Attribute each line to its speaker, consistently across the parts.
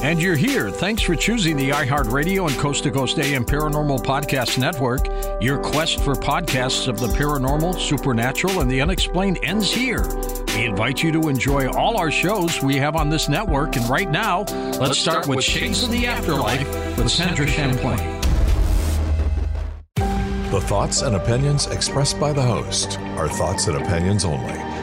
Speaker 1: And you're here. Thanks for choosing the iHeartRadio and Coast to Coast AM Paranormal Podcast Network. Your quest for podcasts of the paranormal, supernatural, and the unexplained ends here. We invite you to enjoy all our shows we have on this network. And right now, let's, let's start, start, with Shades of the Afterlife with Sandra Champlain.
Speaker 2: The thoughts and opinions expressed by the host are thoughts and opinions only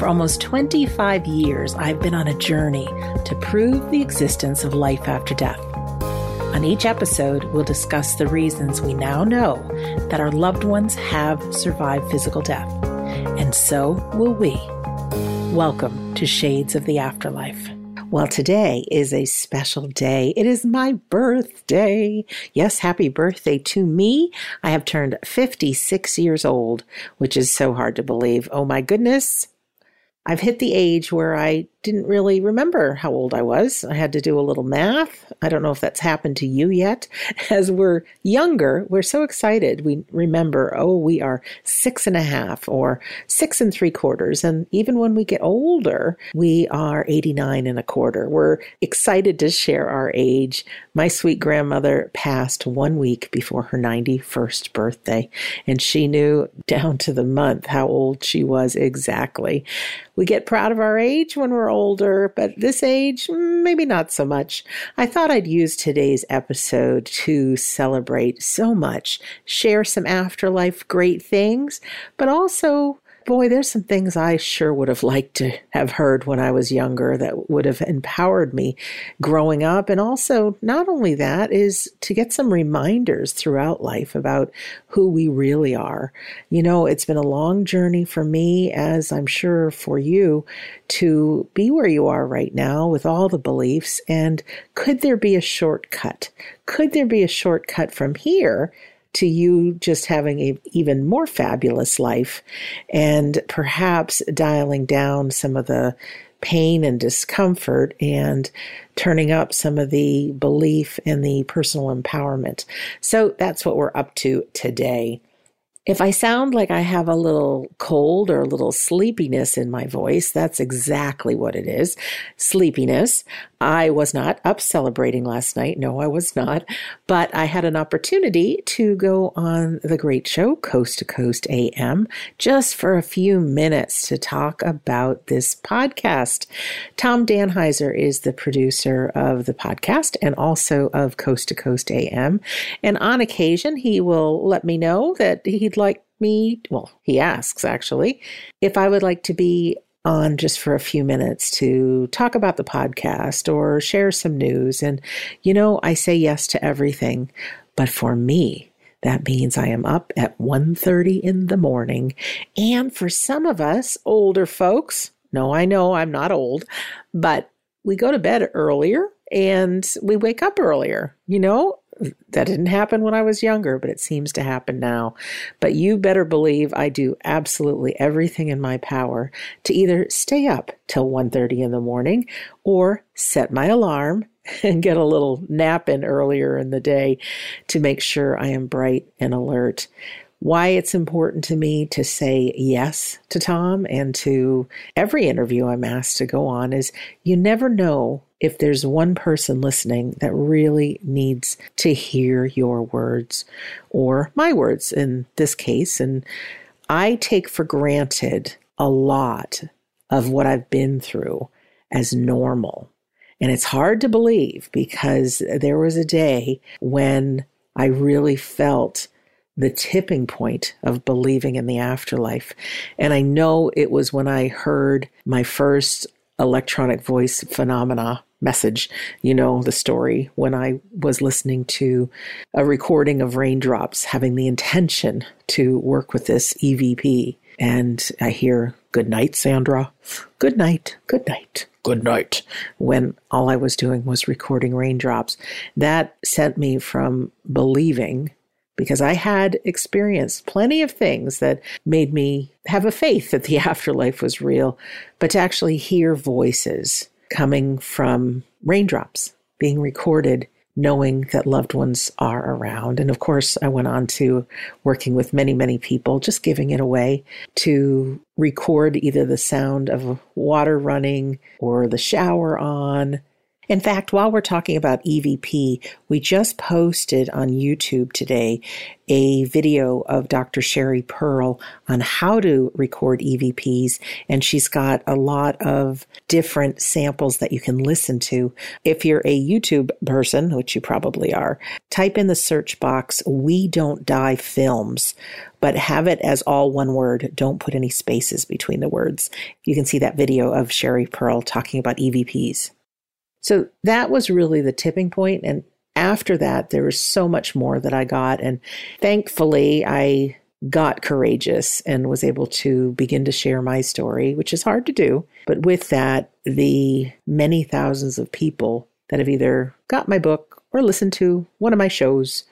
Speaker 3: For almost 25 years, I've been on a journey to prove the existence of life after death. On each episode, we'll discuss the reasons we now know that our loved ones have survived physical death, and so will we. Welcome to Shades of the Afterlife. Well, today is a special day. It is my birthday. Yes, happy birthday to me. I have turned 56 years old, which is so hard to believe. Oh my goodness. I've hit the age where I didn't really remember how old I was. I had to do a little math. I don't know if that's happened to you yet. As we're younger, we're so excited. We remember, oh, we are six and a half or six and three quarters. And even when we get older, we are 89 and a quarter. We're excited to share our age. My sweet grandmother passed one week before her 91st birthday, and she knew down to the month how old she was exactly. We get proud of our age when we're older, but this age, maybe not so much. I thought I'd use today's episode to celebrate so much, share some afterlife great things, but also boy, there's some things I sure would have liked to have heard when I was younger that would have empowered me growing up. And also, not only that, is to get some reminders throughout life about who we really are. You know, it's been a long journey for me, as I'm sure for you, to be where you are right now with all the beliefs. And could there be a shortcut? Could there be a shortcut from here to you just having a even more fabulous life and perhaps dialing down some of the pain and discomfort and turning up some of the belief and the personal empowerment. So that's what we're up to today. If I sound like I have a little cold or a little sleepiness in my voice, that's exactly what it is sleepiness. I was not up celebrating last night. No, I was not. But I had an opportunity to go on the great show, Coast to Coast AM, just for a few minutes to talk about this podcast. Tom Danheiser is the producer of the podcast and also of Coast to Coast AM. And on occasion, he will let me know that he'd like me, well, he asks actually, if I would like to be on just for a few minutes to talk about the podcast or share some news. And, you know, I say yes to everything. But for me, that means I am up at 1.30 in the morning. And for some of us older folks, no, I know I'm not old, but we go to bed earlier and we wake up earlier. You know, that didn't happen when I was younger, but it seems to happen now. But you better believe I do absolutely everything in my power to either stay up till 1:30 in the morning or set my alarm and get a little nap in earlier in the day to make sure I am bright and alert why it's important to me to say yes to Tom and to every interview I'm asked to go on is you never know if there's one person listening that really needs to hear your words or my words in this case. And I take for granted a lot of what I've been through as normal. And it's hard to believe because there was a day when I really felt the tipping point of believing in the afterlife. And I know it was when I heard my first electronic voice phenomena message. You know the story when I was listening to a recording of Raindrops, having the intention to work with this EVP. And I hear, Good night, Sandra. Good night. Good night. Good night. When all I was doing was recording raindrops. That sent me from believing because I had experienced plenty of things that made me have a faith that the afterlife was real, but to actually hear voices coming from raindrops being recorded, knowing that loved ones are around. And of course, I went on to working with many, many people, just giving it away to record either the sound of water running or the shower on in fact, while we're talking about EVP, we just posted on YouTube today a video of Dr. Sheri Perl on how to record EVPs, and she's got a lot of different samples that you can listen to. If you're a YouTube person, which you probably are, type in the search box, We Don't Die Films but have it as all one word. Don't put any spaces between the words. You can see that video of Sheri Perl talking about EVPs. So that was really the tipping point. And after that, there was so much more that I got. And thankfully, I got courageous and was able to begin to share my story, which is hard to do. But with that, the many thousands of people that have either got my book or listened to one of my shows,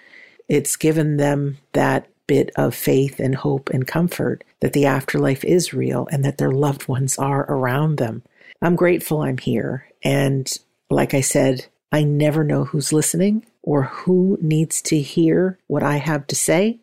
Speaker 3: it's given them that bit of faith and hope and comfort that the afterlife is real and that their loved ones are around them. I'm grateful I'm here. And like I said, I never know who's listening or who needs to hear what I have to say.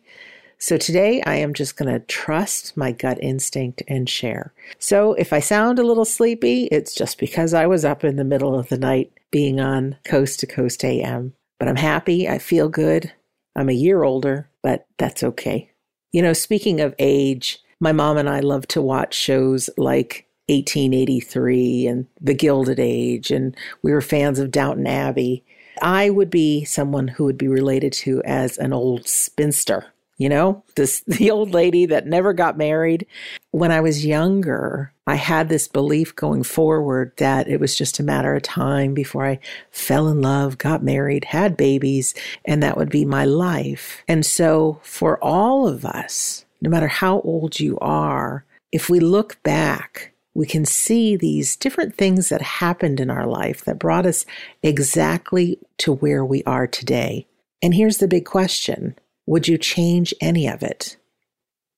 Speaker 3: So today I am just going to trust my gut instinct and share. So if I sound a little sleepy, it's just because I was up in the middle of the night being on Coast to Coast AM. But I'm happy. I feel good. I'm a year older, but that's okay. You know, speaking of age, my mom and I love to watch shows like 1883 and The Gilded Age, and we were fans of Downton Abbey. I would be someone who would be related to as an old spinster, you know, this the old lady that never got married. When I was younger, I had this belief going forward that it was just a matter of time before I fell in love, got married, had babies, and that would be my life. And so for all of us, no matter how old you are, if we look back we can see these different things that happened in our life that brought us exactly to where we are today. And here's the big question Would you change any of it?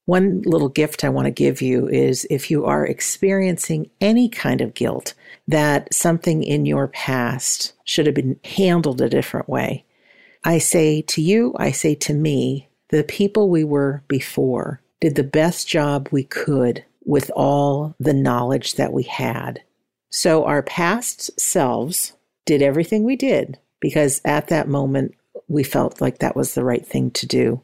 Speaker 3: One little gift I want to give you is if you are experiencing any kind of guilt that something in your past should have been handled a different way. I say to you, I say to me, the people we were before did the best job we could with all the knowledge that we had. So our past selves did everything we did because at that moment we felt like that was the right thing to do.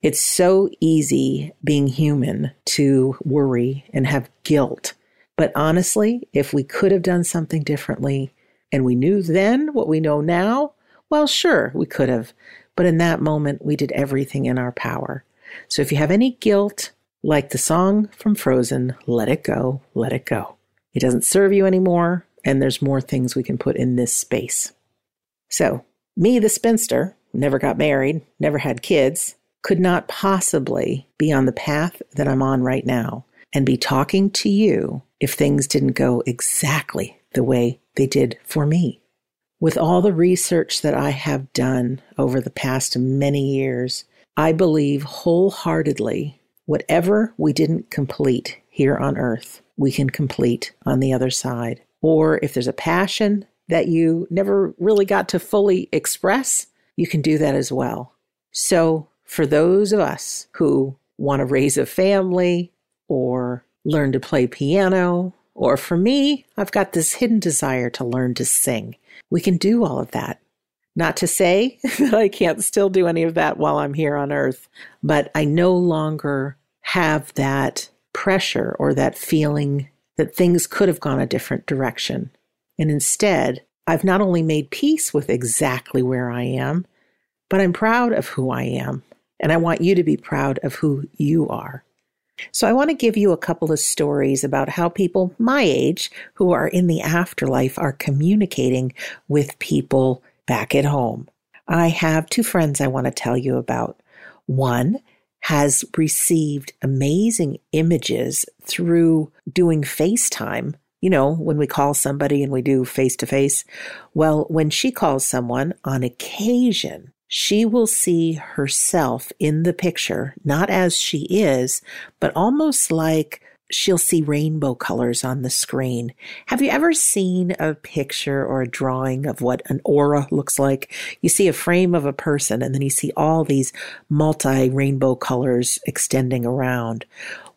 Speaker 3: It's so easy being human to worry and have guilt. But honestly, if we could have done something differently and we knew then what we know now, well, sure, we could have. But in that moment, we did everything in our power. So if you have any guilt, like the song from Frozen, Let It Go, Let It Go. It doesn't serve you anymore, and there's more things we can put in this space. So, me, the spinster, never got married, never had kids, could not possibly be on the path that I'm on right now and be talking to you if things didn't go exactly the way they did for me. With all the research that I have done over the past many years, I believe wholeheartedly Whatever we didn't complete here on earth, we can complete on the other side. Or if there's a passion that you never really got to fully express, you can do that as well. So, for those of us who want to raise a family or learn to play piano, or for me, I've got this hidden desire to learn to sing. We can do all of that. Not to say that I can't still do any of that while I'm here on earth, but I no longer have that pressure or that feeling that things could have gone a different direction. And instead, I've not only made peace with exactly where I am, but I'm proud of who I am. And I want you to be proud of who you are. So I want to give you a couple of stories about how people my age who are in the afterlife are communicating with people back at home. I have two friends I want to tell you about. One has received amazing images through doing FaceTime. You know, when we call somebody and we do face to face. Well, when she calls someone on occasion, she will see herself in the picture, not as she is, but almost like she'll see rainbow colors on the screen. Have you ever seen a picture or a drawing of what an aura looks like? You see a frame of a person and then you see all these multi rainbow colors extending around.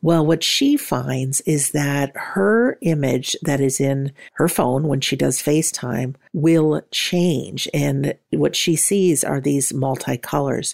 Speaker 3: Well, what she finds is that her image that is in her phone when she does FaceTime will change. And what she sees are these multicolors.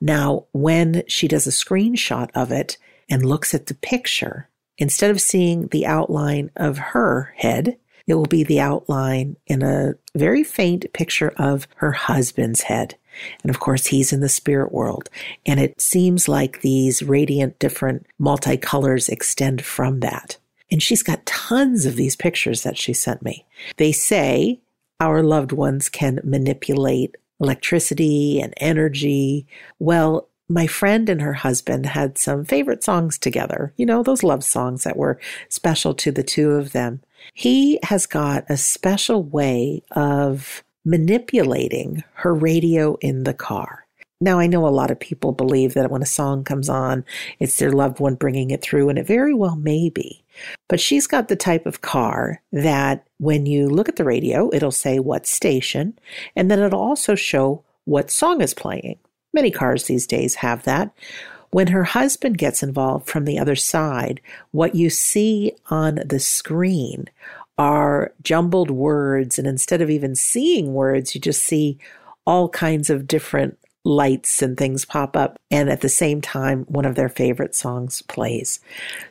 Speaker 3: Now, when she does a screenshot of it and looks at the picture, instead of seeing the outline of her head, it will be the outline in a very faint picture of her husband's head. And of course, he's in the spirit world. And it seems like these radiant, different multicolors extend from that. And she's got tons of these pictures that she sent me. They say our loved ones can manipulate electricity and energy. Well, my friend and her husband had some favorite songs together, you know, those love songs that were special to the two of them. He has got a special way of manipulating her radio in the car. Now, I know a lot of people believe that when a song comes on, it's their loved one bringing it through, and it very well may be. But she's got the type of car that when you look at the radio, it'll say what station, and then it'll also show what song is playing. Many cars these days have that. When her husband gets involved from the other side, what you see on the screen are jumbled words. And instead of even seeing words, you just see all kinds of different lights and things pop up. And at the same time, one of their favorite songs plays.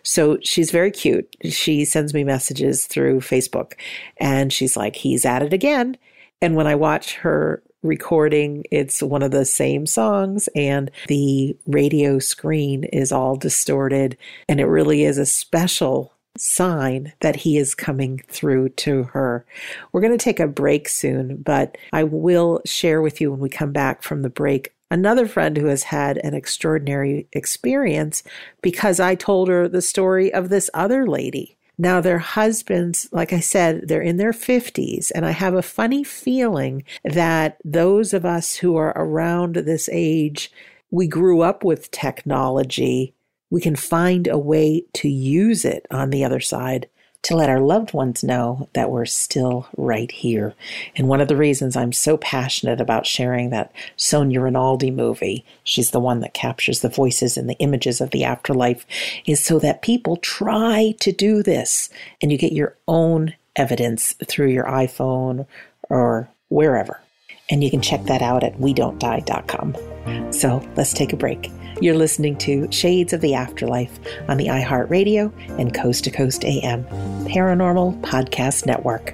Speaker 3: So she's very cute. She sends me messages through Facebook and she's like, he's at it again. And when I watch her recording, it's one of the same songs and the radio screen is all distorted. And it really is a special sign that he is coming through to her. We're going to take a break soon, but I will share with you when we come back from the break another friend who has had an extraordinary experience because I told her the story of this other lady. Now, their husbands, like I said, they're in their 50s. And I have a funny feeling that those of us who are around this age, we grew up with technology we can find a way to use it on the other side to let our loved ones know that we're still right here. And one of the reasons I'm so passionate about sharing that Sonia Rinaldi movie, she's the one that captures the voices and the images of the afterlife, is so that people try to do this and you get your own evidence through your iPhone or wherever. And you can check that out at we don't die.com. So let's take a break. You're listening to Shades of the Afterlife on the iHeartRadio and Coast to Coast AM Paranormal Podcast Network.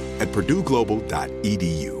Speaker 4: at purdueglobal.edu.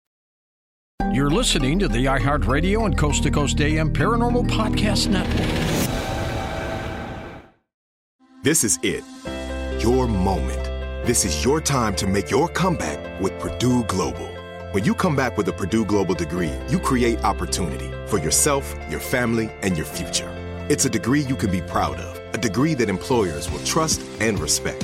Speaker 1: You're listening to the iHeartRadio and Coast to Coast AM Paranormal Podcast Network.
Speaker 4: This is it. Your moment. This is your time to make your comeback with Purdue Global. When you come back with a Purdue Global degree, you create opportunity for yourself, your family, and your future. It's a degree you can be proud of, a degree that employers will trust and respect.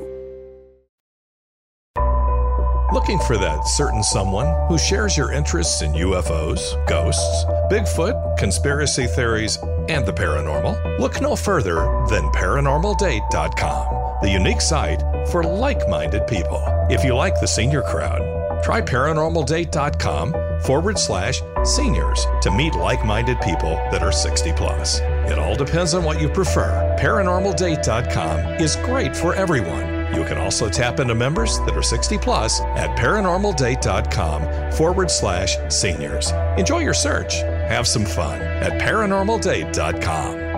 Speaker 2: Looking for that certain someone who shares your interests in UFOs, ghosts, Bigfoot, conspiracy theories, and the paranormal? Look no further than ParanormalDate.com, the unique site for like minded people. If you like the senior crowd, try ParanormalDate.com forward slash seniors to meet like minded people that are 60 plus. It all depends on what you prefer. ParanormalDate.com is great for everyone. You can also tap into members that are 60 plus at paranormaldate.com forward slash seniors. Enjoy your search. Have some fun at paranormaldate.com.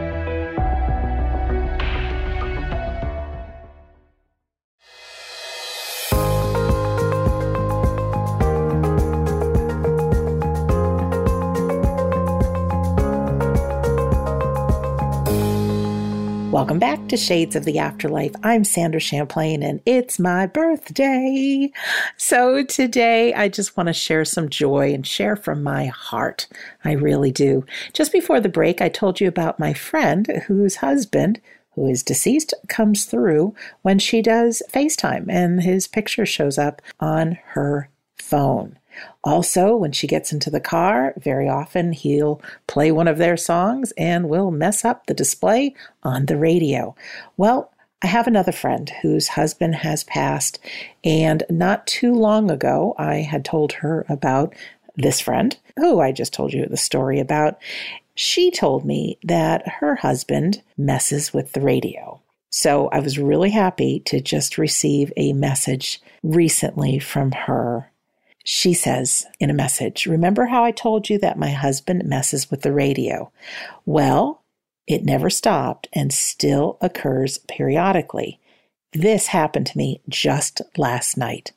Speaker 3: Welcome back to Shades of the Afterlife. I'm Sandra Champlain and it's my birthday. So today I just want to share some joy and share from my heart. I really do. Just before the break, I told you about my friend whose husband who is deceased comes through when she does FaceTime and his picture shows up on her phone. Also, when she gets into the car, very often he'll play one of their songs and will mess up the display on the radio. Well, I have another friend whose husband has passed, and not too long ago, I had told her about this friend who I just told you the story about. She told me that her husband messes with the radio. So I was really happy to just receive a message recently from her she says in a message, Remember how I told you that my husband messes with the radio? Well, it never stopped and still occurs periodically. This happened to me just last night.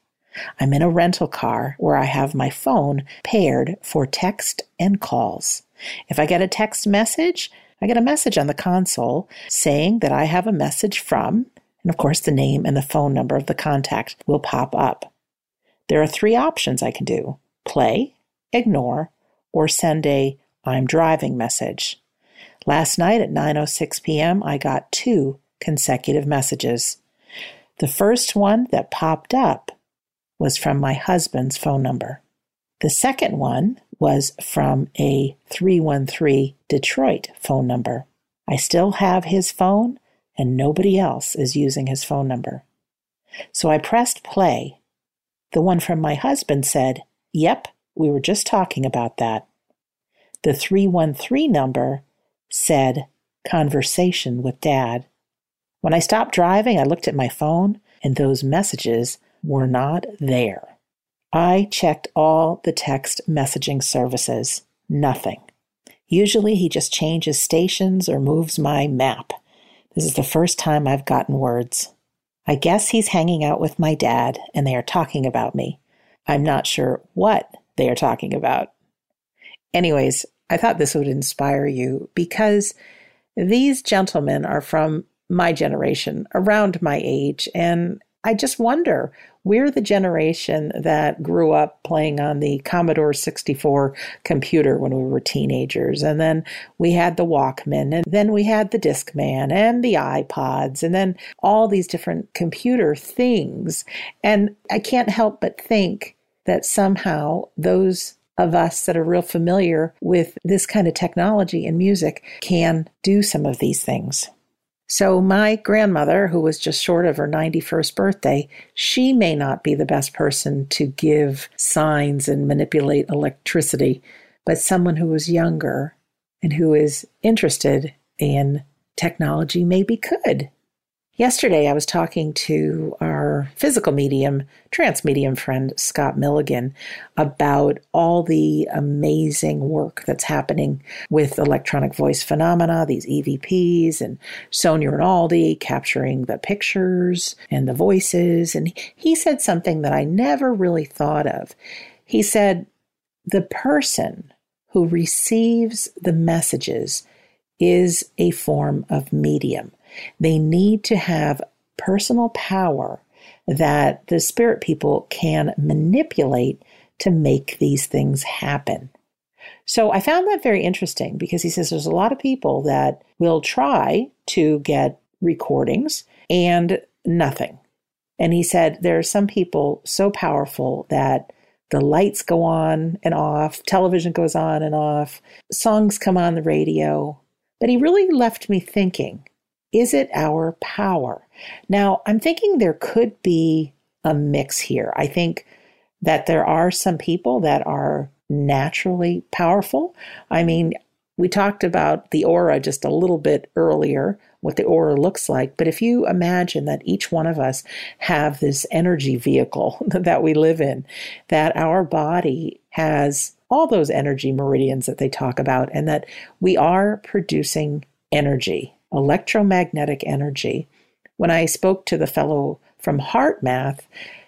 Speaker 3: I'm in a rental car where I have my phone paired for text and calls. If I get a text message, I get a message on the console saying that I have a message from, and of course, the name and the phone number of the contact will pop up. There are three options I can do play, ignore, or send a I'm driving message. Last night at 9:06 p.m. I got two consecutive messages. The first one that popped up was from my husband's phone number. The second one was from a 313 Detroit phone number. I still have his phone and nobody else is using his phone number. So I pressed play the one from my husband said, Yep, we were just talking about that. The 313 number said, Conversation with Dad. When I stopped driving, I looked at my phone, and those messages were not there. I checked all the text messaging services. Nothing. Usually he just changes stations or moves my map. This is the first time I've gotten words. I guess he's hanging out with my dad and they are talking about me. I'm not sure what they are talking about. Anyways, I thought this would inspire you because these gentlemen are from my generation, around my age, and I just wonder we're the generation that grew up playing on the Commodore 64 computer when we were teenagers. And then we had the Walkman, and then we had the Discman and the iPods, and then all these different computer things. And I can't help but think that somehow those of us that are real familiar with this kind of technology and music can do some of these things. So, my grandmother, who was just short of her 91st birthday, she may not be the best person to give signs and manipulate electricity, but someone who is younger and who is interested in technology maybe could. Yesterday, I was talking to our physical medium, trance medium friend, Scott Milligan, about all the amazing work that's happening with electronic voice phenomena, these EVPs, and Sonia Rinaldi capturing the pictures and the voices. And he said something that I never really thought of. He said, The person who receives the messages is a form of medium. They need to have personal power that the spirit people can manipulate to make these things happen. So I found that very interesting because he says there's a lot of people that will try to get recordings and nothing. And he said there are some people so powerful that the lights go on and off, television goes on and off, songs come on the radio. But he really left me thinking is it our power? Now, I'm thinking there could be a mix here. I think that there are some people that are naturally powerful. I mean, we talked about the aura just a little bit earlier, what the aura looks like. But if you imagine that each one of us have this energy vehicle that we live in, that our body has all those energy meridians that they talk about, and that we are producing energy electromagnetic energy. When I spoke to the fellow from HeartMath,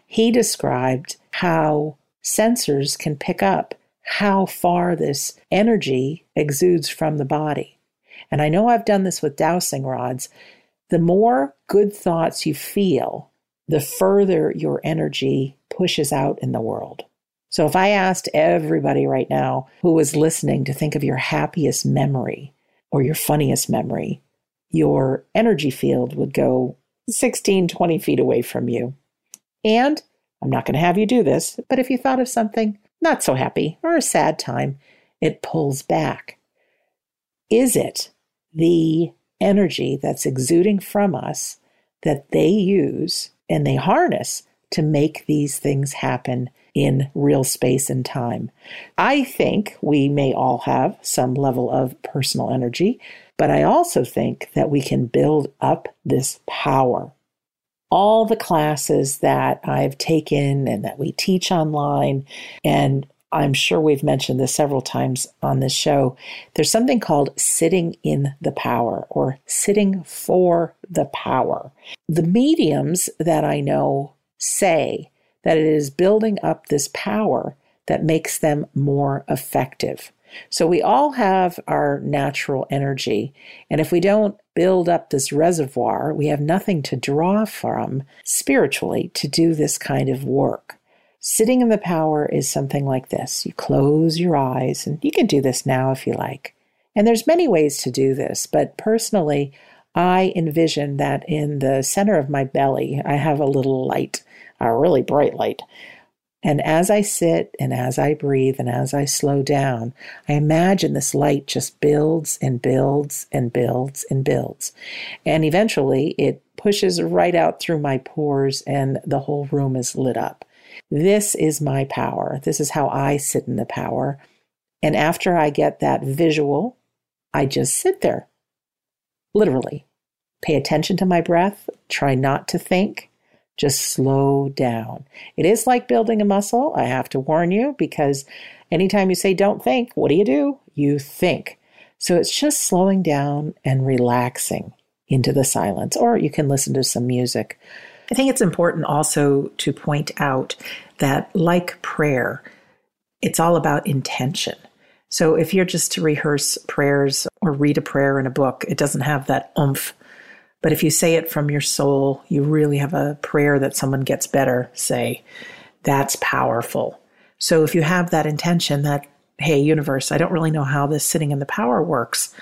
Speaker 3: he described how sensors can pick up how far this energy exudes from the body. And I know I've done this with dowsing rods. The more good thoughts you feel, the further your energy pushes out in the world. So if I asked everybody right now who was listening to think of your happiest memory or your funniest memory, your energy field would go 16, 20 feet away from you. And I'm not going to have you do this, but if you thought of something not so happy or a sad time, it pulls back. Is it the energy that's exuding from us that they use and they harness to make these things happen in real space and time? I think we may all have some level of personal energy but I also think that we can build up this power. All the classes that I've taken and that we teach online, and I'm sure we've mentioned this several times on this show, there's something called sitting in the power or sitting for the power. The mediums that I know say that it is building up this power that makes them more effective. So we all have our natural energy. And if we don't build up this reservoir, we have nothing to draw from spiritually to do this kind of work. Sitting in the power is something like this. You close your eyes, and you can do this now if you like. And there's many ways to do this, but personally, I envision that in the center of my belly, I have a little light, a really bright light. And as I sit and as I breathe and as I slow down, I imagine this light just builds and builds and builds and builds. And eventually it pushes right out through my pores and the whole room is lit up. This is my power. This is how I sit in the power. And after I get that visual, I just sit there, literally. Pay attention to my breath, try not to think, just slow down. It is like building a muscle, I have to warn you, because anytime you say don't think, what do you do? You think. So it's just slowing down and relaxing into the silence, or you can listen to some music. I think it's important also to point out that, like prayer, it's all about intention. So if you're just to rehearse prayers or read a prayer in a book, it doesn't have that oomph. But if you say it from your soul, you really have a prayer that someone gets better, say, that's powerful. So if you have that intention that, hey, universe, I don't really know how this sitting in the power works,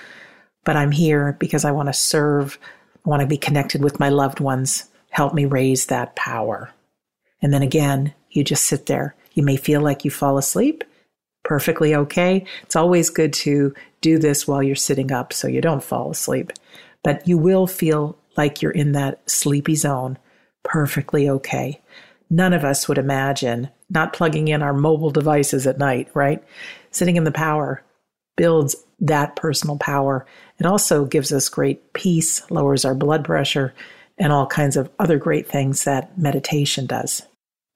Speaker 3: but I'm here because I want to serve, I want to be connected with my loved ones. Help me raise that power. And then again, you just sit there. You may feel like you fall asleep. Perfectly okay. It's always good to do this while you're sitting up so you don't fall asleep. But you will feel like you're in that sleepy zone. Perfectly okay. None of us would imagine not plugging in our mobile devices at night, right? Sitting in the power builds that personal power. It also gives us great peace, lowers our blood pressure, and all kinds of other great things that meditation does.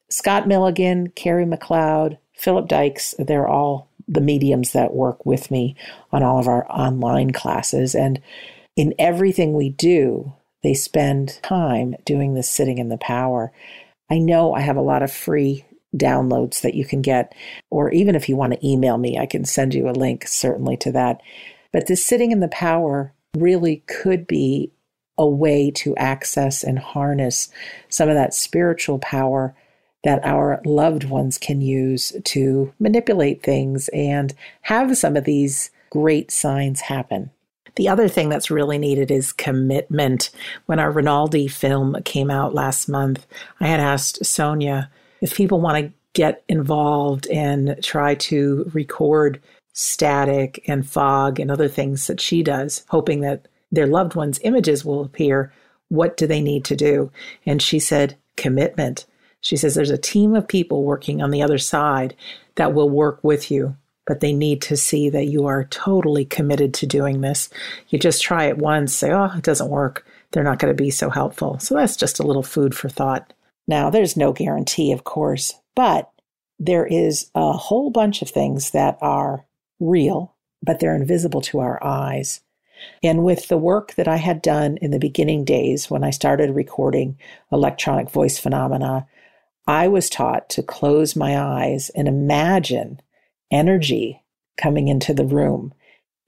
Speaker 3: Scott Milligan, Carrie McLeod, Philip Dykes, they're all the mediums that work with me on all of our online classes. And in everything we do, they spend time doing this sitting in the power. I know I have a lot of free downloads that you can get, or even if you want to email me, I can send you a link certainly to that. But this sitting in the power really could be a way to access and harness some of that spiritual power that our loved ones can use to manipulate things and have some of these great signs happen. The other thing that's really needed is commitment. When our Rinaldi film came out last month, I had asked Sonia if people want to get involved and try to record static and fog and other things that she does, hoping that their loved ones' images will appear. What do they need to do? And she said, commitment. She says there's a team of people working on the other side that will work with you, but they need to see that you are totally committed to doing this. You just try it once, say, oh, it doesn't work. They're not going to be so helpful. So that's just a little food for thought. Now, there's no guarantee, of course, but there is a whole bunch of things that are real, but they're invisible to our eyes. And with the work that I had done in the beginning days when I started recording electronic voice phenomena, I was taught to close my eyes and imagine energy coming into the room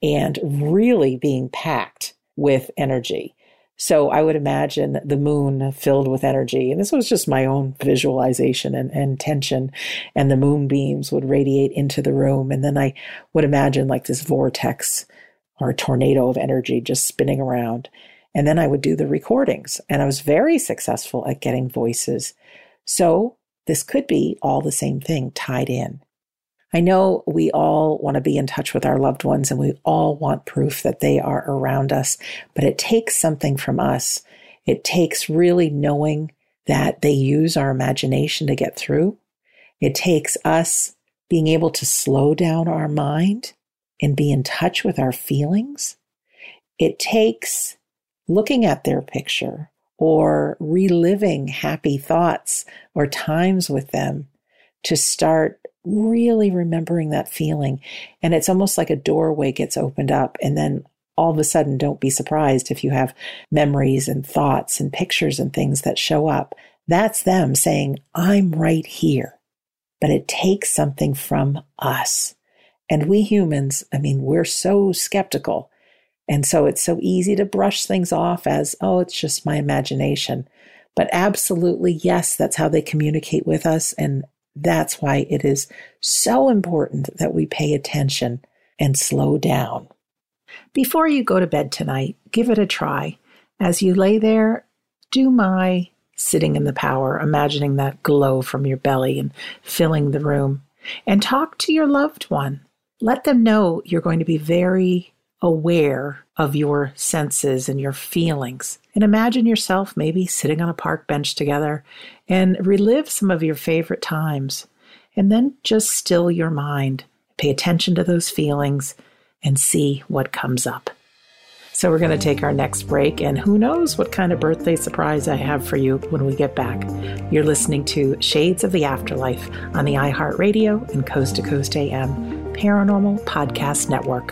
Speaker 3: and really being packed with energy. So I would imagine the moon filled with energy. And this was just my own visualization and, and intention. And the moonbeams would radiate into the room. And then I would imagine like this vortex or tornado of energy just spinning around. And then I would do the recordings. And I was very successful at getting voices so this could be all the same thing tied in. I know we all want to be in touch with our loved ones and we all want proof that they are around us, but it takes something from us. It takes really knowing that they use our imagination to get through. It takes us being able to slow down our mind and be in touch with our feelings. It takes looking at their picture or reliving happy thoughts or times with them to start really remembering that feeling. And it's almost like a doorway gets opened up. And then all of a sudden, don't be surprised if you have memories and thoughts and pictures and things that show up. That's them saying, I'm right here. But it takes something from us. And we humans, I mean, we're so skeptical and so it's so easy to brush things off as, oh, it's just my imagination. But absolutely, yes, that's how they communicate with us. And that's why it is so important that we pay attention and slow down. Before you go to bed tonight, give it a try. As you lay there, do my sitting in the power, imagining that glow from your belly and filling the room. And talk to your loved one. Let them know you're going to be very aware of your senses and your feelings. And imagine yourself maybe sitting on a park bench together and relive some of your favorite times. And then just still your mind, pay attention to those feelings, and see what comes up. So, we're going to take our next break, and who knows what kind of birthday surprise I have for you when we get back. You're listening to Shades of the Afterlife on the iHeartRadio and Coast to Coast AM Paranormal Podcast Network.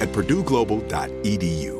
Speaker 4: at purdueglobal.edu.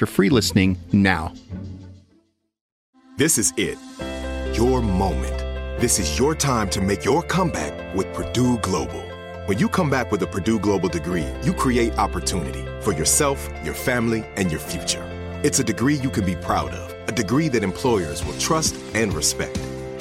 Speaker 5: your free listening now.
Speaker 4: This is it. Your moment. This is your time to make your comeback with Purdue Global. When you come back with a Purdue Global degree, you create opportunity for yourself, your family, and your future. It's a degree you can be proud of, a degree that employers will trust and respect.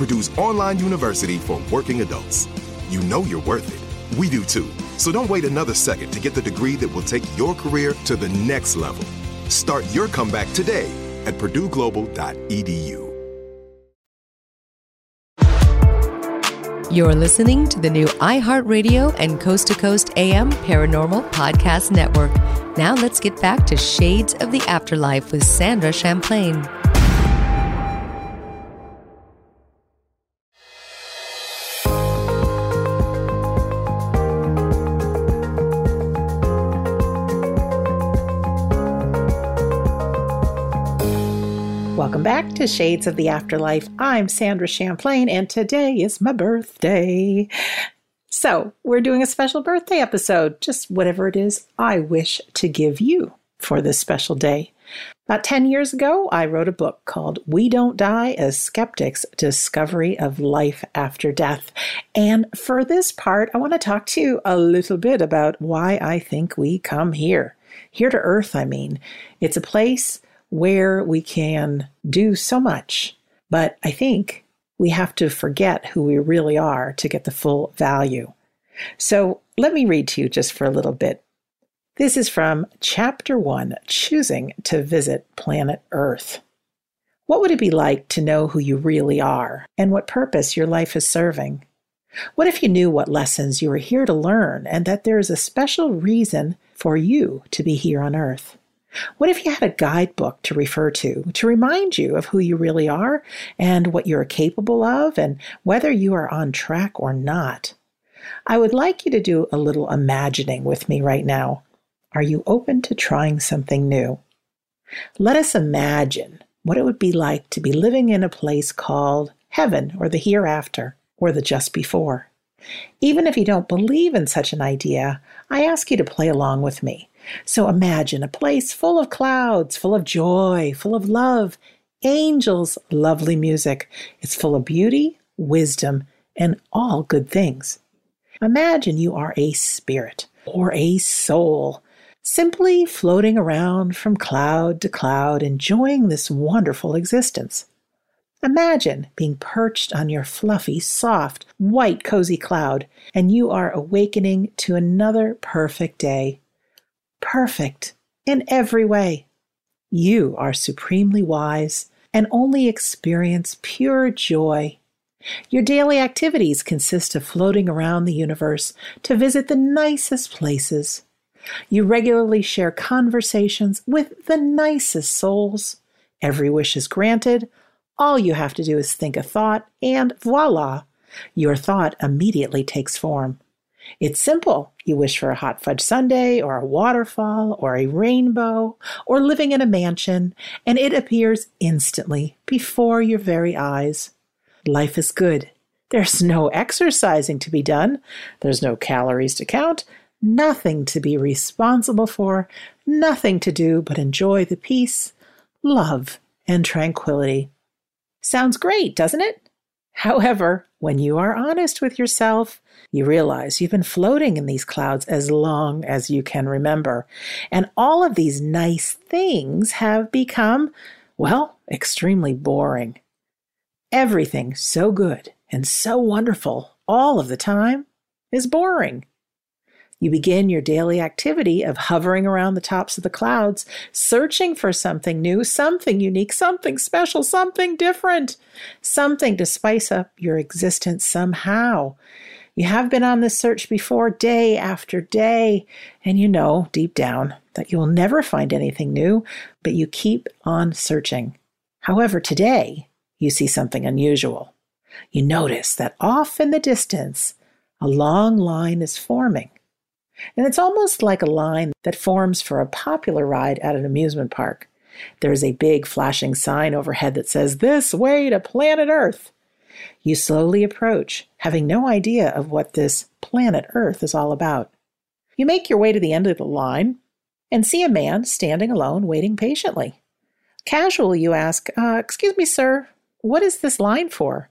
Speaker 4: Purdue's online university for working adults. You know you're worth it. We do too. So don't wait another second to get the degree that will take your career to the next level. Start your comeback today at purdueglobal.edu.
Speaker 6: You're listening to the new iHeartRadio and Coast to Coast AM Paranormal Podcast Network. Now let's get back to Shades of the Afterlife with Sandra Champlain.
Speaker 3: Welcome back to Shades of the Afterlife. I'm Sandra Champlain, and today is my birthday. So, we're doing a special birthday episode, just whatever it is I wish to give you for this special day. About 10 years ago, I wrote a book called We Don't Die as Skeptics Discovery of Life After Death. And for this part, I want to talk to you a little bit about why I think we come here. Here to Earth, I mean. It's a place where we can do so much, but I think we have to forget who we really are to get the full value. So let me read to you just for a little bit. This is from Chapter 1 Choosing to Visit Planet Earth. What would it be like to know who you really are and what purpose your life is serving? What if you knew what lessons you were here to learn and that there is a special reason for you to be here on Earth? What if you had a guidebook to refer to, to remind you of who you really are and what you're capable of and whether you are on track or not? I would like you to do a little imagining with me right now. Are you open to trying something new? Let us imagine what it would be like to be living in a place called heaven or the hereafter or the just before. Even if you don't believe in such an idea, I ask you to play along with me. So imagine a place full of clouds, full of joy, full of love, angels, lovely music. It's full of beauty, wisdom, and all good things. Imagine you are a spirit or a soul, simply floating around from cloud to cloud, enjoying this wonderful existence. Imagine being perched on your fluffy, soft, white, cozy cloud, and you are awakening to another perfect day. Perfect in every way. You are supremely wise and only experience pure joy. Your daily activities consist of floating around the universe to visit the nicest places. You regularly share conversations with the nicest souls. Every wish is granted, all you have to do is think a thought, and voila, your thought immediately takes form. It's simple. You wish for a hot fudge sundae, or a waterfall, or a rainbow, or living in a mansion, and it appears instantly before your very eyes. Life is good. There's no exercising to be done. There's no calories to count, nothing to be responsible for, nothing to do but enjoy the peace, love, and tranquility Sounds great, doesn't it? However, when you are honest with yourself, you realize you've been floating in these clouds as long as you can remember. And all of these nice things have become, well, extremely boring. Everything so good and so wonderful all of the time is boring. You begin your daily activity of hovering around the tops of the clouds, searching for something new, something unique, something special, something different, something to spice up your existence somehow. You have been on this search before, day after day, and you know deep down that you will never find anything new, but you keep on searching. However, today you see something unusual. You notice that off in the distance, a long line is forming. And it's almost like a line that forms for a popular ride at an amusement park. There's a big flashing sign overhead that says, This way to planet Earth. You slowly approach, having no idea of what this planet Earth is all about. You make your way to the end of the line and see a man standing alone, waiting patiently. Casually, you ask, uh, Excuse me, sir, what is this line for?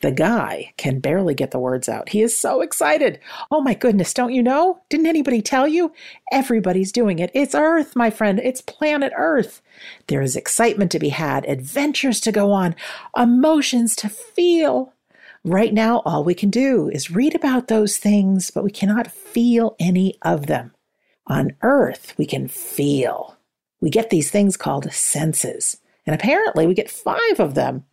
Speaker 3: The guy can barely get the words out. He is so excited. Oh my goodness, don't you know? Didn't anybody tell you? Everybody's doing it. It's Earth, my friend. It's planet Earth. There is excitement to be had, adventures to go on, emotions to feel. Right now, all we can do is read about those things, but we cannot feel any of them. On Earth, we can feel. We get these things called senses, and apparently we get five of them.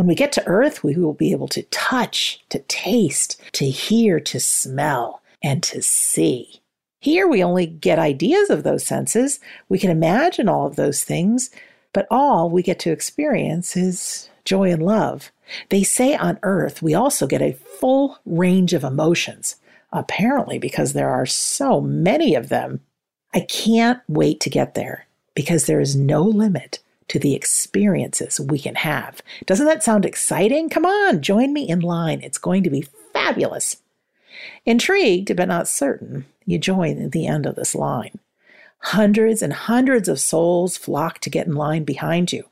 Speaker 3: When we get to earth, we will be able to touch, to taste, to hear, to smell, and to see. Here we only get ideas of those senses. We can imagine all of those things, but all we get to experience is joy and love. They say on earth we also get a full range of emotions, apparently because there are so many of them. I can't wait to get there because there is no limit to the experiences we can have. Doesn't that sound exciting? Come on, join me in line. It's going to be fabulous. Intrigued but not certain, you join at the end of this line. Hundreds and hundreds of souls flock to get in line behind you.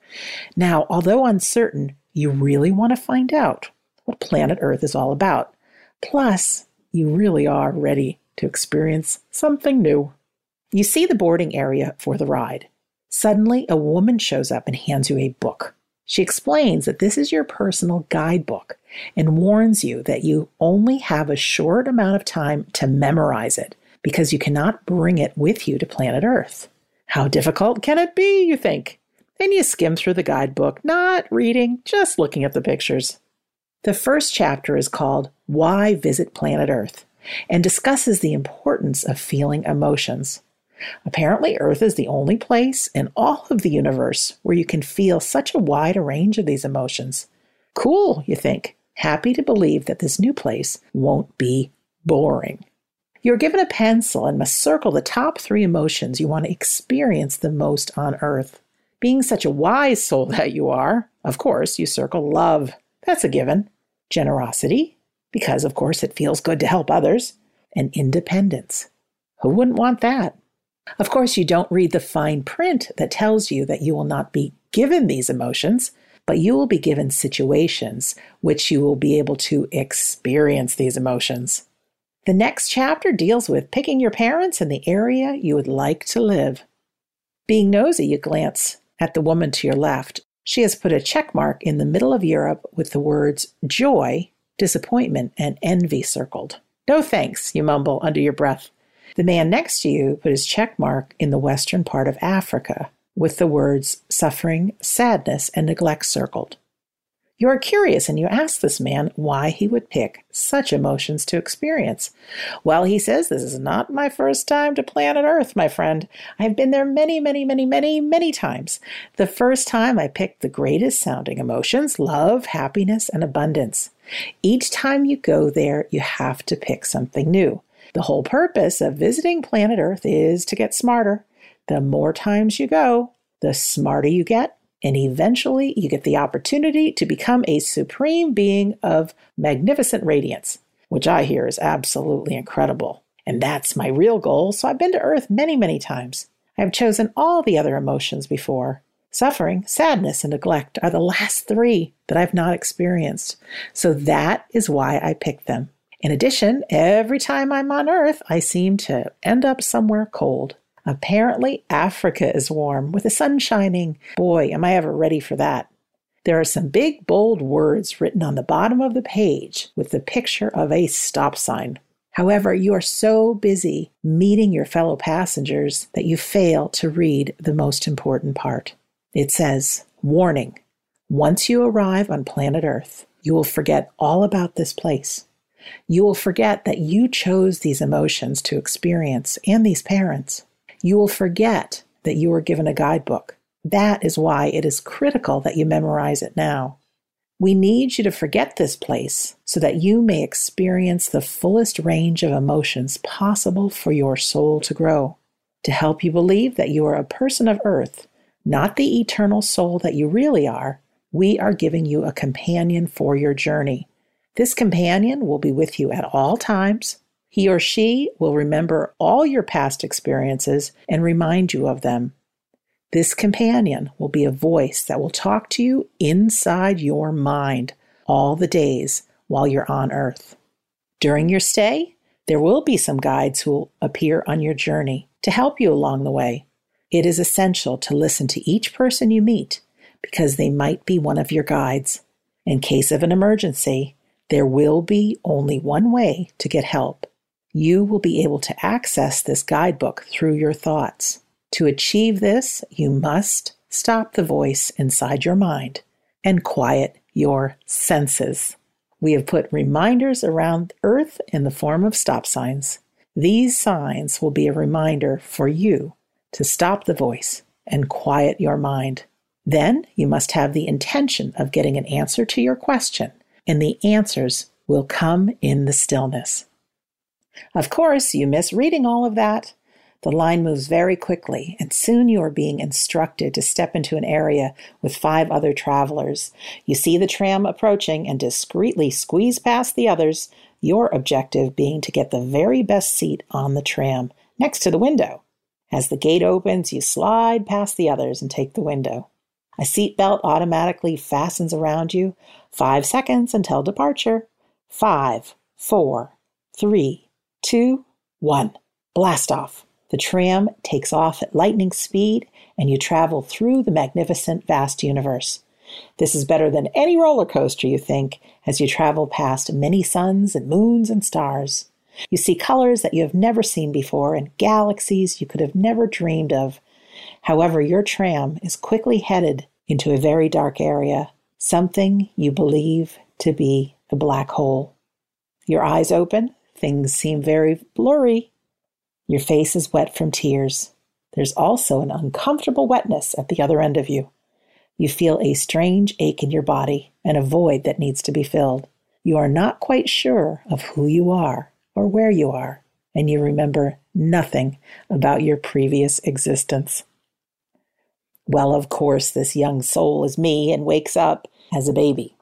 Speaker 3: Now, although uncertain, you really want to find out what planet Earth is all about. Plus, you really are ready to experience something new. You see the boarding area for the ride. Suddenly, a woman shows up and hands you a book. She explains that this is your personal guidebook and warns you that you only have a short amount of time to memorize it because you cannot bring it with you to planet Earth. How difficult can it be, you think? And you skim through the guidebook, not reading, just looking at the pictures. The first chapter is called Why Visit Planet Earth and discusses the importance of feeling emotions. Apparently, Earth is the only place in all of the universe where you can feel such a wide range of these emotions. Cool, you think. Happy to believe that this new place won't be boring. You're given a pencil and must circle the top three emotions you want to experience the most on Earth. Being such a wise soul that you are, of course, you circle love. That's a given. Generosity, because of course it feels good to help others. And independence. Who wouldn't want that? Of course, you don't read the fine print that tells you that you will not be given these emotions, but you will be given situations which you will be able to experience these emotions. The next chapter deals with picking your parents in the area you would like to live. Being nosy, you glance at the woman to your left. She has put a check mark in the middle of Europe with the words joy, disappointment, and envy circled. No thanks, you mumble under your breath. The man next to you put his check mark in the western part of Africa with the words suffering, sadness, and neglect circled. You are curious and you ask this man why he would pick such emotions to experience. Well, he says, This is not my first time to planet Earth, my friend. I've been there many, many, many, many, many times. The first time I picked the greatest sounding emotions love, happiness, and abundance. Each time you go there, you have to pick something new. The whole purpose of visiting planet Earth is to get smarter. The more times you go, the smarter you get, and eventually you get the opportunity to become a supreme being of magnificent radiance, which I hear is absolutely incredible. And that's my real goal, so I've been to Earth many, many times. I have chosen all the other emotions before. Suffering, sadness, and neglect are the last three that I've not experienced. So that is why I picked them. In addition, every time I'm on Earth, I seem to end up somewhere cold. Apparently, Africa is warm with the sun shining. Boy, am I ever ready for that. There are some big, bold words written on the bottom of the page with the picture of a stop sign. However, you are so busy meeting your fellow passengers that you fail to read the most important part. It says, Warning Once you arrive on planet Earth, you will forget all about this place. You will forget that you chose these emotions to experience and these parents. You will forget that you were given a guidebook. That is why it is critical that you memorize it now. We need you to forget this place so that you may experience the fullest range of emotions possible for your soul to grow, to help you believe that you are a person of earth, not the eternal soul that you really are. We are giving you a companion for your journey this companion will be with you at all times. He or she will remember all your past experiences and remind you of them. This companion will be a voice that will talk to you inside your mind all the days while you're on earth. During your stay, there will be some guides who will appear on your journey to help you along the way. It is essential to listen to each person you meet because they might be one of your guides. In case of an emergency, there will be only one way to get help. You will be able to access this guidebook through your thoughts. To achieve this, you must stop the voice inside your mind and quiet your senses. We have put reminders around Earth in the form of stop signs. These signs will be a reminder for you to stop the voice and quiet your mind. Then you must have the intention of getting an answer to your question and the answers will come in the stillness. Of course, you miss reading all of that. The line moves very quickly, and soon you are being instructed to step into an area with five other travelers. You see the tram approaching and discreetly squeeze past the others, your objective being to get the very best seat on the tram, next to the window. As the gate opens, you slide past the others and take the window. A seatbelt automatically fastens around you. Five seconds until departure. Five, four, three, two, one. Blast off. The tram takes off at lightning speed, and you travel through the magnificent, vast universe. This is better than any roller coaster, you think, as you travel past many suns and moons and stars. You see colors that you have never seen before and galaxies you could have never dreamed of. However, your tram is quickly headed into a very dark area, something you believe to be a black hole. Your eyes open, things seem very blurry. Your face is wet from tears. There's also an uncomfortable wetness at the other end of you. You feel a strange ache in your body and a void that needs to be filled. You are not quite sure of who you are or where you are, and you remember nothing about your previous existence. Well, of course, this young soul is me and wakes up as a baby.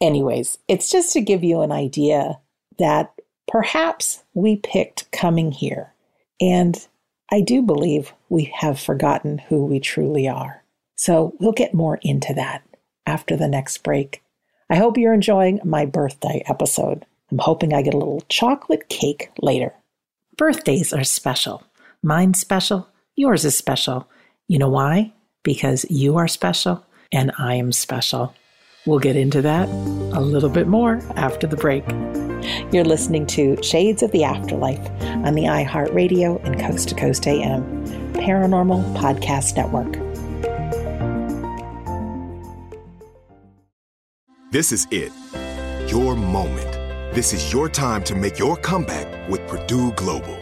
Speaker 3: Anyways, it's just to give you an idea that perhaps we picked coming here. And I do believe we have forgotten who we truly are. So we'll get more into that after the next break. I hope you're enjoying my birthday episode. I'm hoping I get a little chocolate cake later. Birthdays are special. Mine's special. Yours is special. You know why? Because you are special and I am special. We'll get into that a little bit more after the break. You're listening to Shades of the Afterlife on the iHeartRadio and Coast to Coast AM Paranormal Podcast Network.
Speaker 4: This is it. Your moment. This is your time to make your comeback with Purdue Global.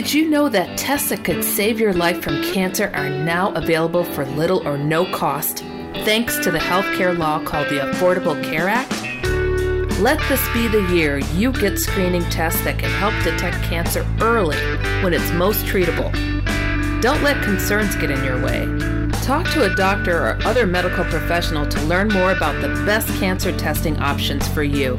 Speaker 7: Did you know that tests that could save your life from cancer are now available for little or no cost, thanks to the healthcare law called the Affordable Care Act? Let this be the year you get screening tests that can help detect cancer early when it's most treatable. Don't let concerns get in your way. Talk to a doctor or other medical professional to learn more about the best cancer testing options for you.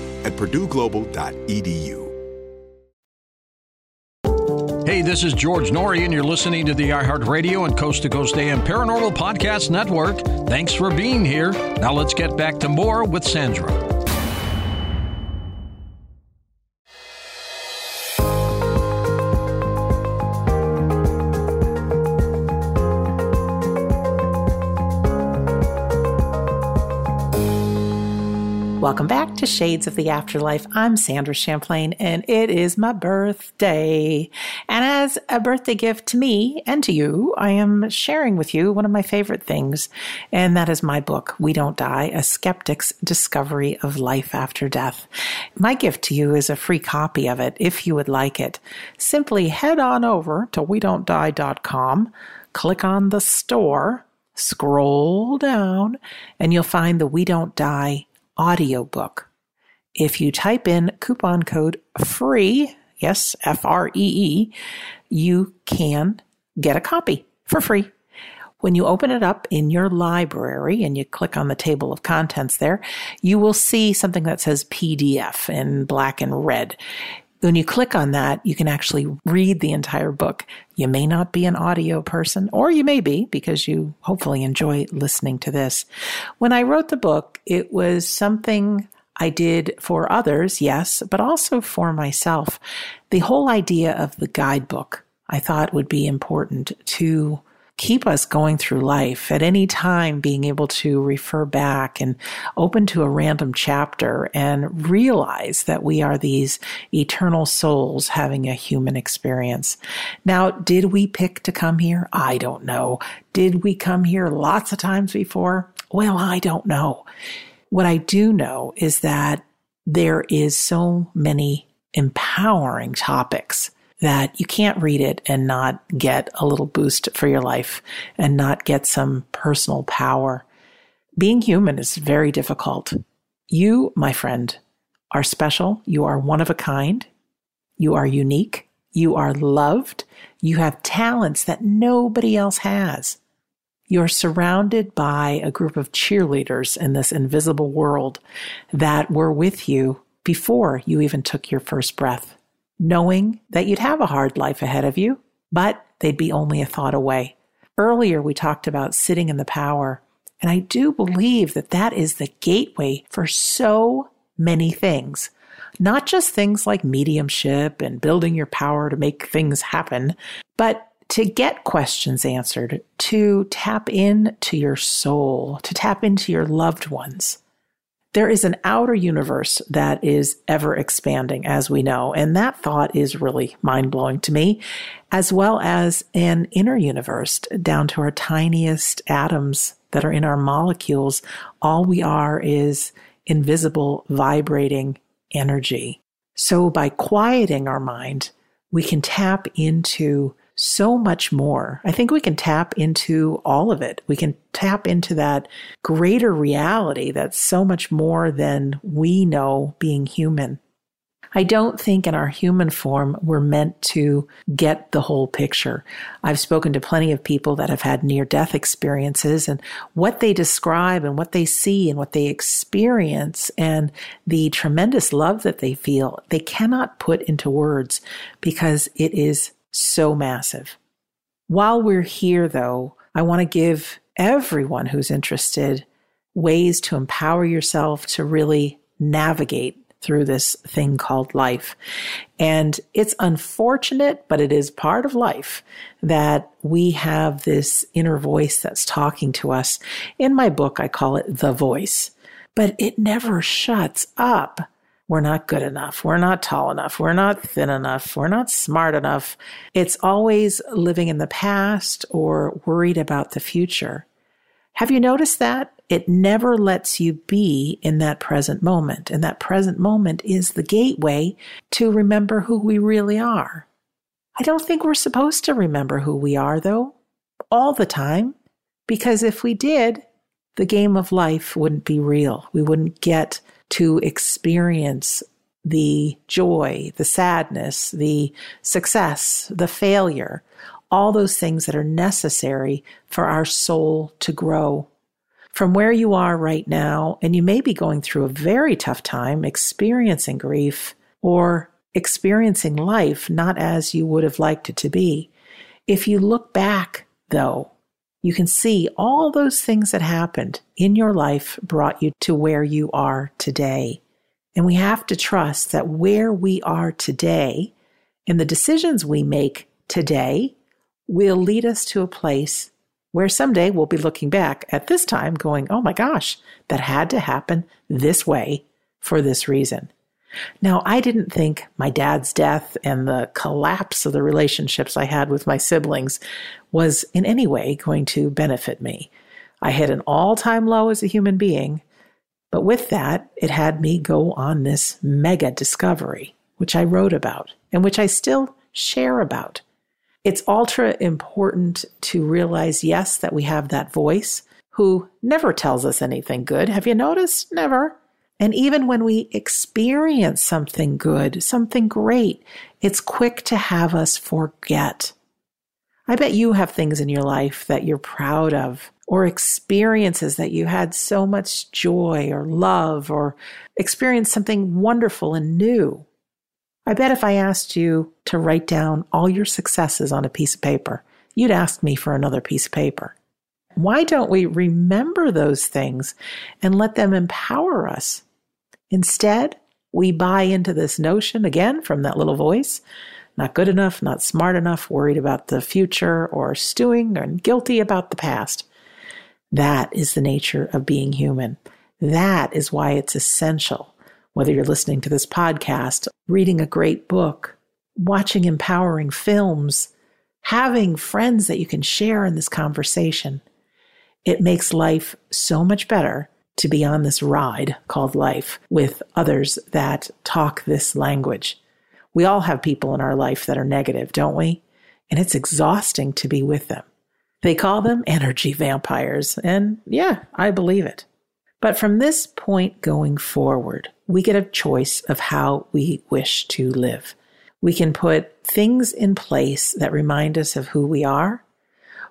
Speaker 4: at purdueglobal.edu.
Speaker 1: Hey, this is George Noory, and you're listening to the iHeartRadio and Coast to Coast AM Paranormal Podcast Network. Thanks for being here. Now let's get back to more with Sandra.
Speaker 3: To Shades of the Afterlife. I'm Sandra Champlain, and it is my birthday. And as a birthday gift to me and to you, I am sharing with you one of my favorite things, and that is my book, We Don't Die A Skeptic's Discovery of Life After Death. My gift to you is a free copy of it if you would like it. Simply head on over to we don't die.com, click on the store, scroll down, and you'll find the We Don't Die audiobook. If you type in coupon code FREE, yes, F R E E, you can get a copy for free. When you open it up in your library and you click on the table of contents there, you will see something that says PDF in black and red. When you click on that, you can actually read the entire book. You may not be an audio person, or you may be because you hopefully enjoy listening to this. When I wrote the book, it was something I did for others, yes, but also for myself. The whole idea of the guidebook I thought would be important to keep us going through life at any time being able to refer back and open to a random chapter and realize that we are these eternal souls having a human experience. Now, did we pick to come here? I don't know. Did we come here lots of times before? Well, I don't know. What I do know is that there is so many empowering topics that you can't read it and not get a little boost for your life and not get some personal power. Being human is very difficult. You, my friend, are special. You are one of a kind. You are unique. You are loved. You have talents that nobody else has. You're surrounded by a group of cheerleaders in this invisible world that were with you before you even took your first breath knowing that you'd have a hard life ahead of you, but they'd be only a thought away. Earlier, we talked about sitting in the power, and I do believe that that is the gateway for so many things. Not just things like mediumship and building your power to make things happen, but to get questions answered, to tap into your soul, to tap into your loved ones there is an outer universe that is ever expanding, as we know. And that thought is really mind blowing to me, as well as an inner universe down to our tiniest atoms that are in our molecules. All we are is invisible, vibrating energy. So by quieting our mind, we can tap into so much more. I think we can tap into all of it. We can tap into that greater reality that's so much more than we know being human. I don't think in our human form we're meant to get the whole picture. I've spoken to plenty of people that have had near death experiences and what they describe and what they see and what they experience and the tremendous love that they feel, they cannot put into words because it is so massive. While we're here, though, I want to give everyone who's interested ways to empower yourself to really navigate through this thing called life. And it's unfortunate, but it is part of life that we have this inner voice that's talking to us. In my book, I call it the voice, but it never shuts up we're not good enough. We're not tall enough. We're not thin enough. We're not smart enough. It's always living in the past or worried about the future. Have you noticed that? It never lets you be in that present moment. And that present moment is the gateway to remember who we really are. I don't think we're supposed to remember who we are, though, all the time, because if we did, the game of life wouldn't be real. We wouldn't get to experience the joy, the sadness, the success, the failure, all those things that are necessary for our soul to grow. From where you are right now, and you may be going through a very tough time experiencing grief or experiencing life not as you would have liked it to be. If you look back, though, you can see all those things that happened in your life brought you to where you are today. And we have to trust that where we are today and the decisions we make today will lead us to a place where someday we'll be looking back at this time going, oh my gosh, that had to happen this way for this reason. Now, I didn't think my dad's death and the collapse of the relationships I had with my siblings was in any way going to benefit me. I hit an all time low as a human being, but with that, it had me go on this mega discovery, which I wrote about and which I still share about. It's ultra important to realize, yes, that we have that voice who never tells us anything good. Have you noticed? Never. And even when we experience something good, something great, it's quick to have us forget. I bet you have things in your life that you're proud of, or experiences that you had so much joy or love, or experienced something wonderful and new. I bet if I asked you to write down all your successes on a piece of paper, you'd ask me for another piece of paper. Why don't we remember those things and let them empower us? Instead, we buy into this notion again from that little voice not good enough, not smart enough, worried about the future, or stewing and guilty about the past. That is the nature of being human. That is why it's essential, whether you're listening to this podcast, reading a great book, watching empowering films, having friends that you can share in this conversation. It makes life so much better to be on this ride called life with others that talk this language. We all have people in our life that are negative, don't we? And it's exhausting to be with them. They call them energy vampires. And yeah, I believe it. But from this point going forward, we get a choice of how we wish to live. We can put things in place that remind us of who we are.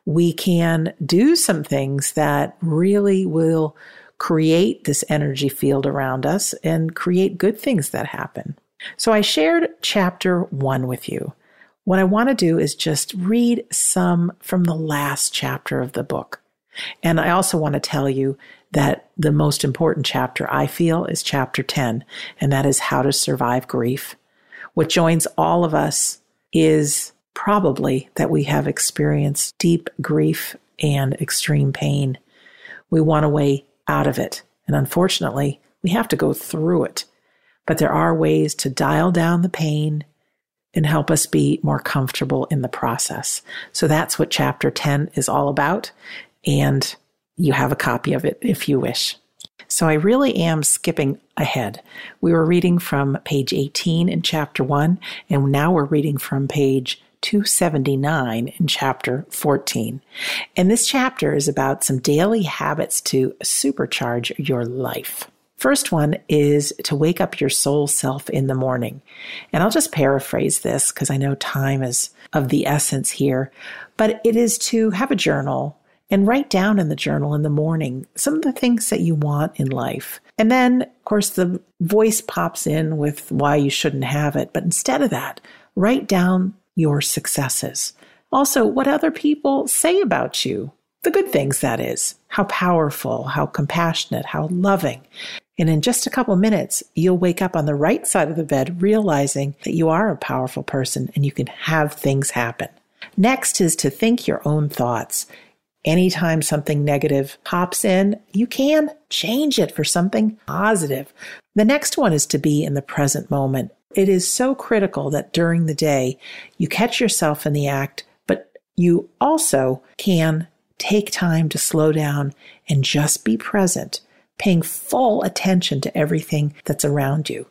Speaker 3: We can do some things that really will create this energy field around us and create good things that happen. So I shared chapter one with you. What I want to do is just read some from the last chapter of the book. And I also want to tell you that the most important chapter I feel is chapter 10, and that is how to survive grief. What joins all of us is probably that we have experienced deep grief and extreme pain. We want a way out of it. And unfortunately, we have to go through it. But there are ways to dial down the pain and help us be more comfortable in the process. So that's what chapter 10 is all about. And you have a copy of it if you wish. So I really am skipping ahead. We were reading from page 18 in chapter 1, and now we're reading from page 279 in chapter 14. And this chapter is about some daily habits to supercharge your life. First one is to wake up your soul self in the morning. And I'll just paraphrase this because I know time is of the essence here, but it is to have a journal and write down in the journal in the morning some of the things that you want in life. And then, of course, the voice pops in with why you shouldn't have it. But instead of that, write down your successes. Also, what other people say about you. The good things, that is. How powerful, how compassionate, how loving. And in just a couple minutes, you'll wake up on the right side of the bed realizing that you are a powerful person and you can have things happen. Next is to think your own thoughts. Anytime something negative pops in, you can change it for something positive. The next one is to be in the present moment. It is so critical that during the day you catch yourself in the act, but you also can take time to slow down and just be present, paying full attention to everything that's around you.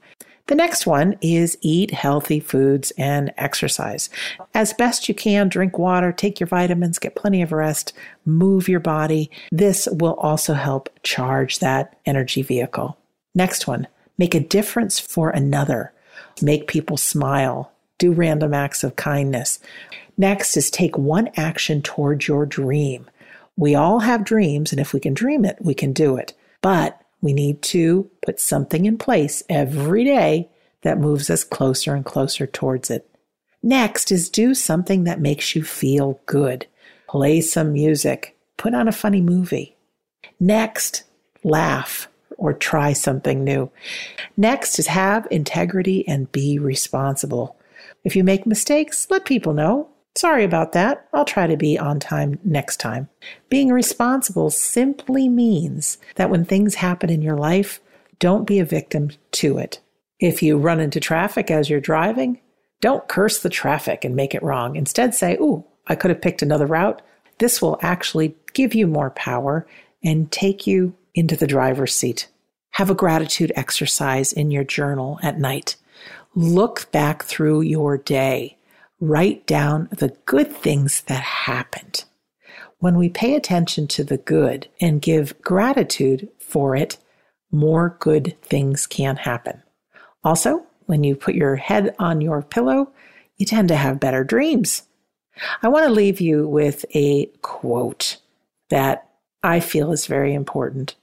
Speaker 3: The next one is eat healthy foods and exercise. As best you can, drink water, take your vitamins, get plenty of rest, move your body. This will also help charge that energy vehicle. Next one, make a difference for another make people smile, do random acts of kindness. Next is take one action towards your dream. We all have dreams, and if we can dream it, we can do it. But we need to put something in place every day that moves us closer and closer towards it. Next is do something that makes you feel good. Play some music, put on a funny movie. Next, laugh or try something new. Next is have integrity and be responsible. If you make mistakes, let people know. Sorry about that. I'll try to be on time next time. Being responsible simply means that when things happen in your life, Don't be a victim to it. If you run into traffic as you're driving, don't curse the traffic and make it wrong. Instead, say, Ooh, I could have picked another route. This will actually give you more power and take you into the driver's seat. Have a gratitude exercise in your journal at night. Look back through your day. Write down the good things that happened. When we pay attention to the good and give gratitude for it, more good things can happen. Also, when you put your head on your pillow, you tend to have better dreams. I want to leave you with a quote that I feel is very important.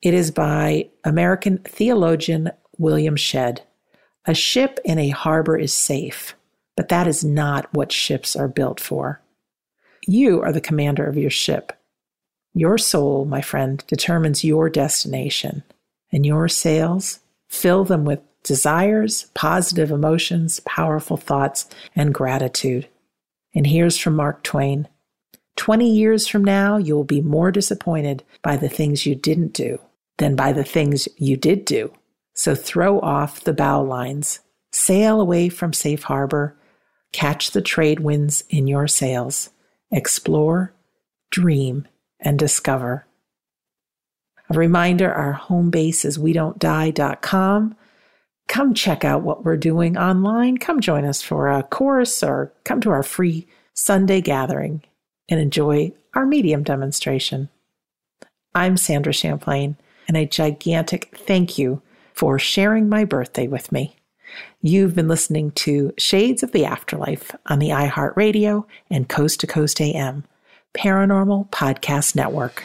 Speaker 3: It is by American theologian William Shedd. A ship in a harbor is safe, but that is not what ships are built for. You are the commander of your ship. Your soul, my friend, determines your destination, and your sails fill them with desires, positive emotions, powerful thoughts, and gratitude. And here's from Mark Twain 20 years from now, you will be more disappointed by the things you didn't do than by the things you did do. So throw off the bow lines, sail away from safe harbor, catch the trade winds in your sails, explore, dream, and discover. A reminder our home base is we don't die.com. Come check out what we're doing online. Come join us for a course or come to our free Sunday gathering and enjoy our medium demonstration. I'm Sandra Champlain, and a gigantic thank you for sharing my birthday with me. You've been listening to Shades of the Afterlife on the iHeartRadio and Coast to Coast AM Paranormal Podcast Network.